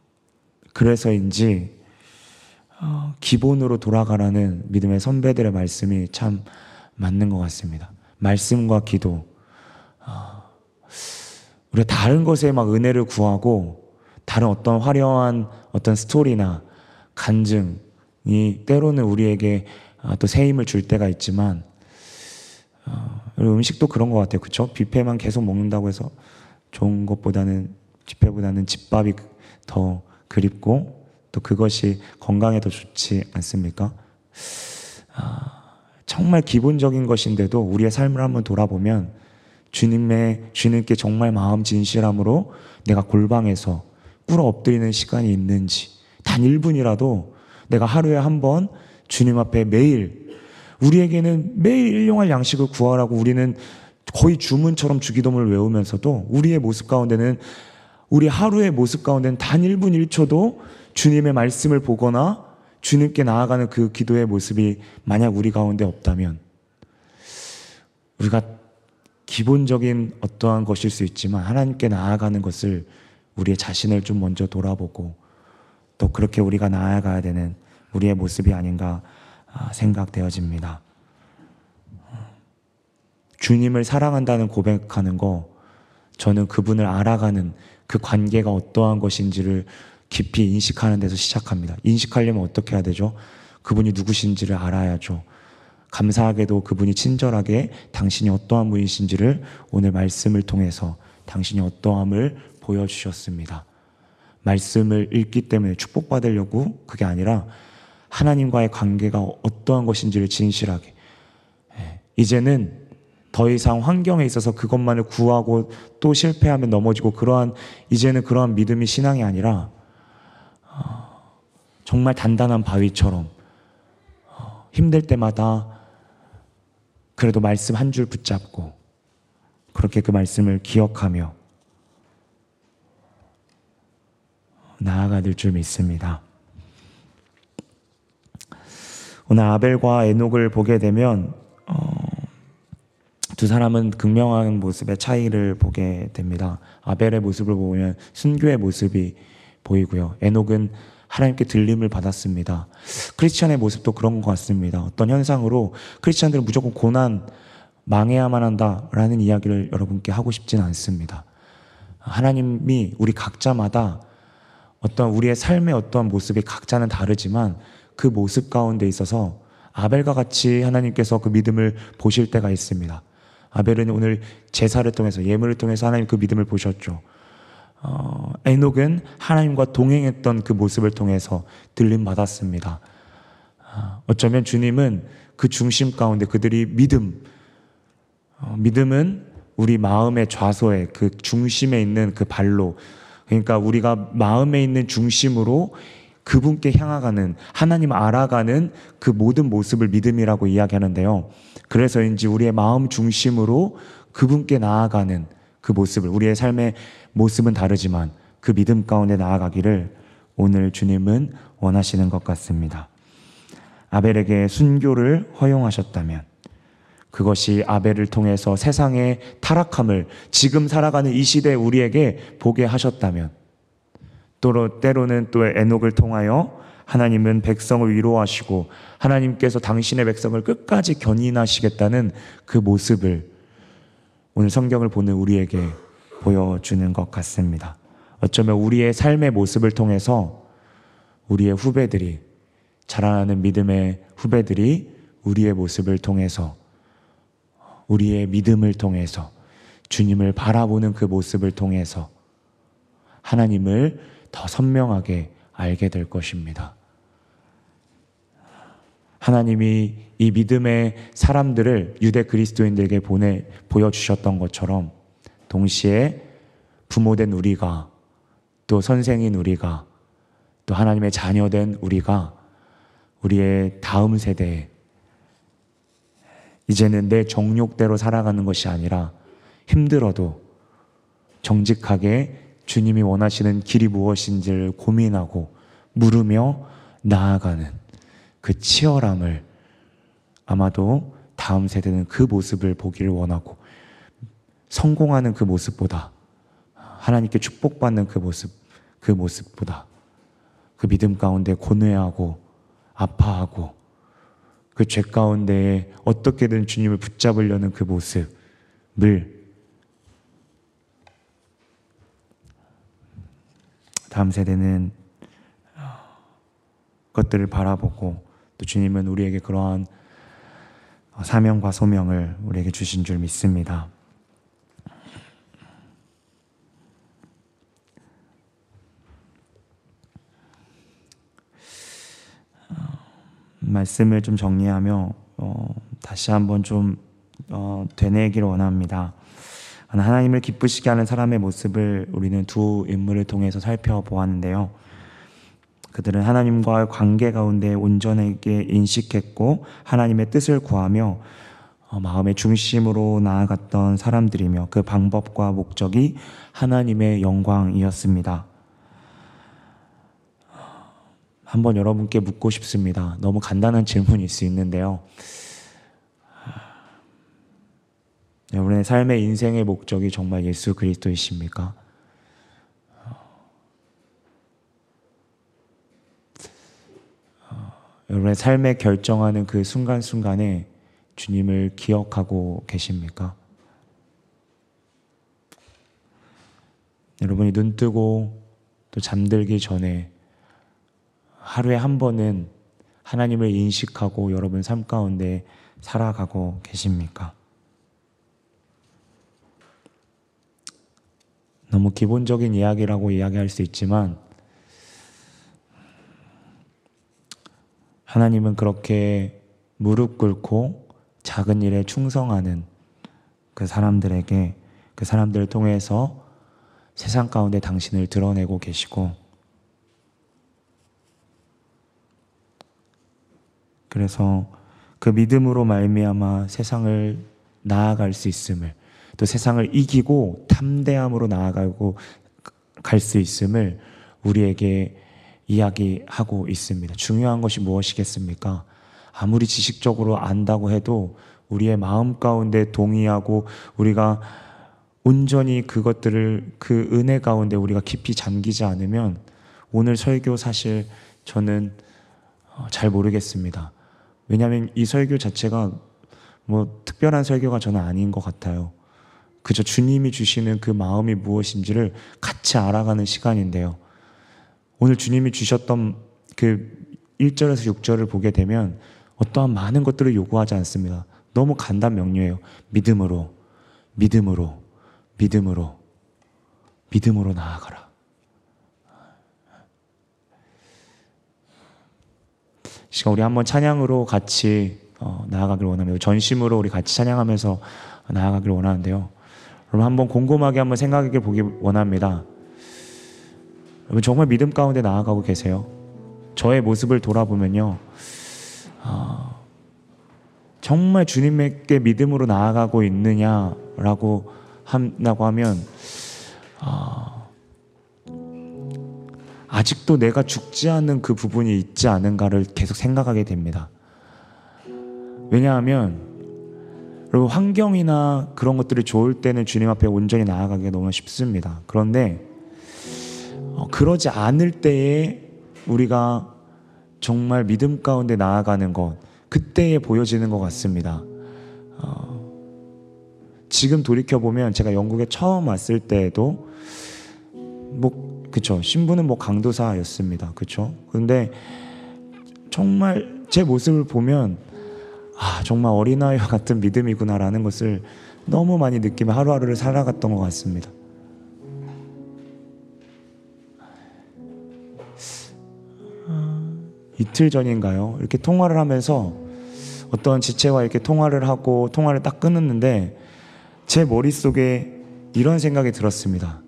그래서인지 어, 기본으로 돌아가라는 믿음의 선배들의 말씀이 참 맞는 것 같습니다. 말씀과 기도. 어, 우리가 다른 것에 막 은혜를 구하고 다른 어떤 화려한 어떤 스토리나 간증이 때로는 우리에게 어, 또새 힘을 줄 때가 있지만 어, 음식도 그런 것 같아요. 그쵸? 뷔페만 계속 먹는다고 해서 좋은 것보다는, 뷔페보다는 집밥이 더 그립고 또 그것이 건강에 더 좋지 않습니까? 아, 정말 기본적인 것인데도 우리의 삶을 한번 돌아보면 주님의, 주님께 정말 마음 진실함으로 내가 골방에서 꿇어 엎드리는 시간이 있는지 단 1분이라도 내가 하루에 한 번 주님 앞에 매일 우리에게는 매일 일용할 양식을 구하라고 우리는 거의 주문처럼 주기도문을 외우면서도 우리의 모습 가운데는 우리 하루의 모습 가운데는 단 1분 1초도 주님의 말씀을 보거나 주님께 나아가는 그 기도의 모습이 만약 우리 가운데 없다면 우리가 기본적인 어떠한 것일 수 있지만 하나님께 나아가는 것을 우리의 자신을 좀 먼저 돌아보고 또 그렇게 우리가 나아가야 되는 우리의 모습이 아닌가 아, 생각되어집니다. 주님을 사랑한다는 고백하는 거 저는 그분을 알아가는 그 관계가 어떠한 것인지를 깊이 인식하는 데서 시작합니다. 인식하려면 어떻게 해야 되죠? 그분이 누구신지를 알아야죠. 감사하게도 그분이 친절하게 당신이 어떠한 분이신지를 오늘 말씀을 통해서 당신이 어떠함을 보여주셨습니다. 말씀을 읽기 때문에 축복받으려고 그게 아니라 하나님과의 관계가 어떠한 것인지를 진실하게. 예, 이제는 더 이상 환경에 있어서 그것만을 구하고 또 실패하면 넘어지고 그러한 이제는 그러한 믿음이 신앙이 아니라 어, 정말 단단한 바위처럼 어, 힘들 때마다 그래도 말씀 한 줄 붙잡고 그렇게 그 말씀을 기억하며 나아가 될 줄 믿습니다. 오늘 아벨과 에녹을 보게 되면 어, 두 사람은 극명한 모습의 차이를 보게 됩니다. 아벨의 모습을 보면 순교의 모습이 보이고요. 에녹은 하나님께 들림을 받았습니다. 크리스천의 모습도 그런 것 같습니다. 어떤 현상으로 크리스천들은 무조건 고난, 망해야만 한다라는 이야기를 여러분께 하고 싶지는 않습니다. 하나님이 우리 각자마다 어떤 우리의 삶의 어떤 모습이 각자는 다르지만 그 모습 가운데 있어서 아벨과 같이 하나님께서 그 믿음을 보실 때가 있습니다. 아벨은 오늘 제사를 통해서 예물을 통해서 하나님 그 믿음을 보셨죠. 어, 에녹은 하나님과 동행했던 그 모습을 통해서 들림 받았습니다. 어, 어쩌면 주님은 그 중심 가운데 그들이 믿음, 어, 믿음은 우리 마음의 좌소에 그 중심에 있는 그 발로 그러니까 우리가 마음에 있는 중심으로 그분께 향하가는 하나님 알아가는 그 모든 모습을 믿음이라고 이야기하는데요. 그래서인지 우리의 마음 중심으로 그분께 나아가는 그 모습을 우리의 삶의 모습은 다르지만 그 믿음 가운데 나아가기를 오늘 주님은 원하시는 것 같습니다. 아벨에게 순교를 허용하셨다면 그것이 아벨을 통해서 세상의 타락함을 지금 살아가는 이 시대 우리에게 보게 하셨다면 또 때로는 또 에녹을 통하여 하나님은 백성을 위로하시고 하나님께서 당신의 백성을 끝까지 견인하시겠다는 그 모습을 오늘 성경을 보는 우리에게 보여주는 것 같습니다. 어쩌면 우리의 삶의 모습을 통해서 우리의 후배들이 자라나는 믿음의 후배들이 우리의 모습을 통해서 우리의 믿음을 통해서 주님을 바라보는 그 모습을 통해서 하나님을 더 선명하게 알게 될 것입니다. 하나님이 이 믿음의 사람들을 유대 그리스도인들에게 보내 보여주셨던 것처럼 동시에 부모된 우리가 또 선생인 우리가 또 하나님의 자녀된 우리가 우리의 다음 세대에 이제는 내 정욕대로 살아가는 것이 아니라 힘들어도 정직하게 주님이 원하시는 길이 무엇인지를 고민하고 물으며 나아가는 그 치열함을 아마도 다음 세대는 그 모습을 보기를 원하고 성공하는 그 모습보다 하나님께 축복받는 그 모습, 그 모습보다 그 믿음 가운데 고뇌하고 아파하고 그 죄 가운데 어떻게든 주님을 붙잡으려는 그 모습을 다음 세대는 것들을 바라보고 또 주님은 우리에게 그러한 사명과 소명을 우리에게 주신 줄 믿습니다. 말씀을 좀 정리하며 어, 다시 한번 좀 어, 되뇌기를 원합니다. 하나님을 기쁘시게 하는 사람의 모습을 우리는 두 인물을 통해서 살펴보았는데요. 그들은 하나님과의 관계 가운데 온전하게 인식했고 하나님의 뜻을 구하며 어, 마음의 중심으로 나아갔던 사람들이며 그 방법과 목적이 하나님의 영광이었습니다. 한번 여러분께 묻고 싶습니다. 너무 간단한 질문일 수 있는데요. 여러분의 삶의 인생의 목적이 정말 예수 그리스도이십니까? 여러분의 삶에 결정하는 그 순간순간에 주님을 기억하고 계십니까? 여러분이 눈 뜨고 또 잠들기 전에 하루에 한 번은 하나님을 인식하고 여러분 삶 가운데 살아가고 계십니까? 너무 기본적인 이야기라고 이야기할 수 있지만 하나님은 그렇게 무릎 꿇고 작은 일에 충성하는 그 사람들에게 그 사람들을 통해서 세상 가운데 당신을 드러내고 계시고 그래서 그 믿음으로 말미암아 세상을 나아갈 수 있음을 또 세상을 이기고 탐대함으로 나아가고 갈 수 있음을 우리에게 이야기하고 있습니다. 중요한 것이 무엇이겠습니까? 아무리 지식적으로 안다고 해도 우리의 마음 가운데 동의하고 우리가 온전히 그것들을 그 은혜 가운데 우리가 깊이 잠기지 않으면 오늘 설교 사실 저는 어, 잘 모르겠습니다. 왜냐하면 이 설교 자체가 뭐 특별한 설교가 저는 아닌 것 같아요. 그저 주님이 주시는 그 마음이 무엇인지를 같이 알아가는 시간인데요. 오늘 주님이 주셨던 그 1절에서 6절을 보게 되면 어떠한 많은 것들을 요구하지 않습니다. 너무 간단 명료해요. 믿음으로, 믿음으로, 믿음으로, 믿음으로 나아가라. 시간 우리 한번 찬양으로 같이 어, 나아가길 원합니다. 전심으로 우리 같이 찬양하면서 나아가길 원하는데요. 여러분 한번 곰곰하게 한번 생각해 보기 원합니다. 여러분 정말 믿음 가운데 나아가고 계세요. 저의 모습을 돌아보면요. 아, 정말 주님에게 믿음으로 나아가고 있느냐라고 한다고 하면 아, 아직도 내가 죽지 않은 그 부분이 있지 않은가를 계속 생각하게 됩니다. 왜냐하면 그리고 환경이나 그런 것들이 좋을 때는 주님 앞에 온전히 나아가기가 너무 쉽습니다. 그런데 어, 그러지 않을 때에 우리가 정말 믿음 가운데 나아가는 것 그때에 보여지는 것 같습니다. 어, 지금 돌이켜 보면 제가 영국에 처음 왔을 때에도 뭐 그쵸 신부는 뭐 강도사였습니다. 그쵸? 근데 정말 제 모습을 보면 아, 정말 어린아이와 같은 믿음이구나라는 것을 너무 많이 느끼며 하루하루를 살아갔던 것 같습니다. 이틀 전인가요? 이렇게 통화를 하면서 어떤 지체와 이렇게 통화를 하고 통화를 딱 끊었는데 제 머릿속에 이런 생각이 들었습니다.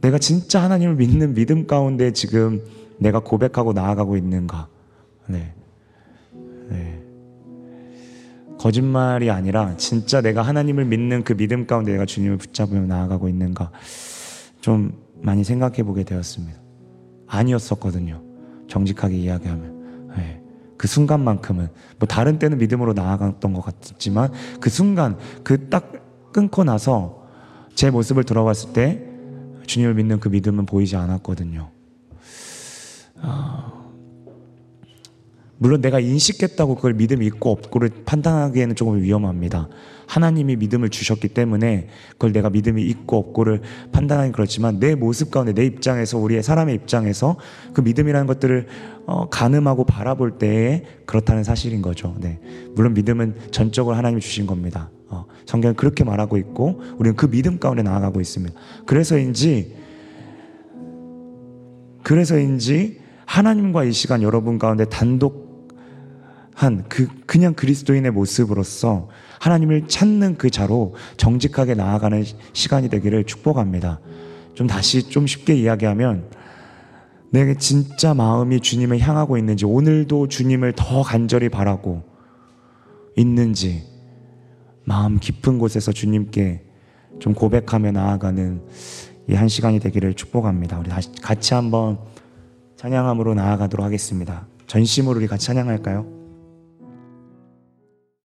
내가 진짜 하나님을 믿는 믿음 가운데 지금 내가 고백하고 나아가고 있는가? 네. 네. 거짓말이 아니라 진짜 내가 하나님을 믿는 그 믿음 가운데 내가 주님을 붙잡으며 나아가고 있는가 좀 많이 생각해 보게 되었습니다. 아니었었거든요. 정직하게 이야기하면. 네. 그 순간만큼은 뭐 다른 때는 믿음으로 나아갔던 것 같지만 그 순간 그 딱 끊고 나서 제 모습을 돌아봤을 때 주님을 믿는 그 믿음은 보이지 않았거든요. 아... 물론 내가 인식했다고 그걸 믿음이 있고 없고를 판단하기에는 조금 위험합니다. 하나님이 믿음을 주셨기 때문에 그걸 내가 믿음이 있고 없고를 판단하기 그렇지만 내 모습 가운데 내 입장에서 우리의 사람의 입장에서 그 믿음이라는 것들을 어, 가늠하고 바라볼 때에 그렇다는 사실인 거죠. 네. 물론 믿음은 전적으로 하나님이 주신 겁니다. 어, 성경은 그렇게 말하고 있고 우리는 그 믿음 가운데 나아가고 있습니다. 그래서인지 그래서인지 하나님과 이 시간 여러분 가운데 단독 한 그 그냥 그리스도인의 모습으로서 하나님을 찾는 그 자로 정직하게 나아가는 시간이 되기를 축복합니다. 좀 다시 좀 쉽게 이야기하면 내게 진짜 마음이 주님을 향하고 있는지 오늘도 주님을 더 간절히 바라고 있는지 마음 깊은 곳에서 주님께 좀 고백하며 나아가는 이 한 시간이 되기를 축복합니다. 우리 다시 같이 한번 찬양함으로 나아가도록 하겠습니다. 전심으로 우리 같이 찬양할까요?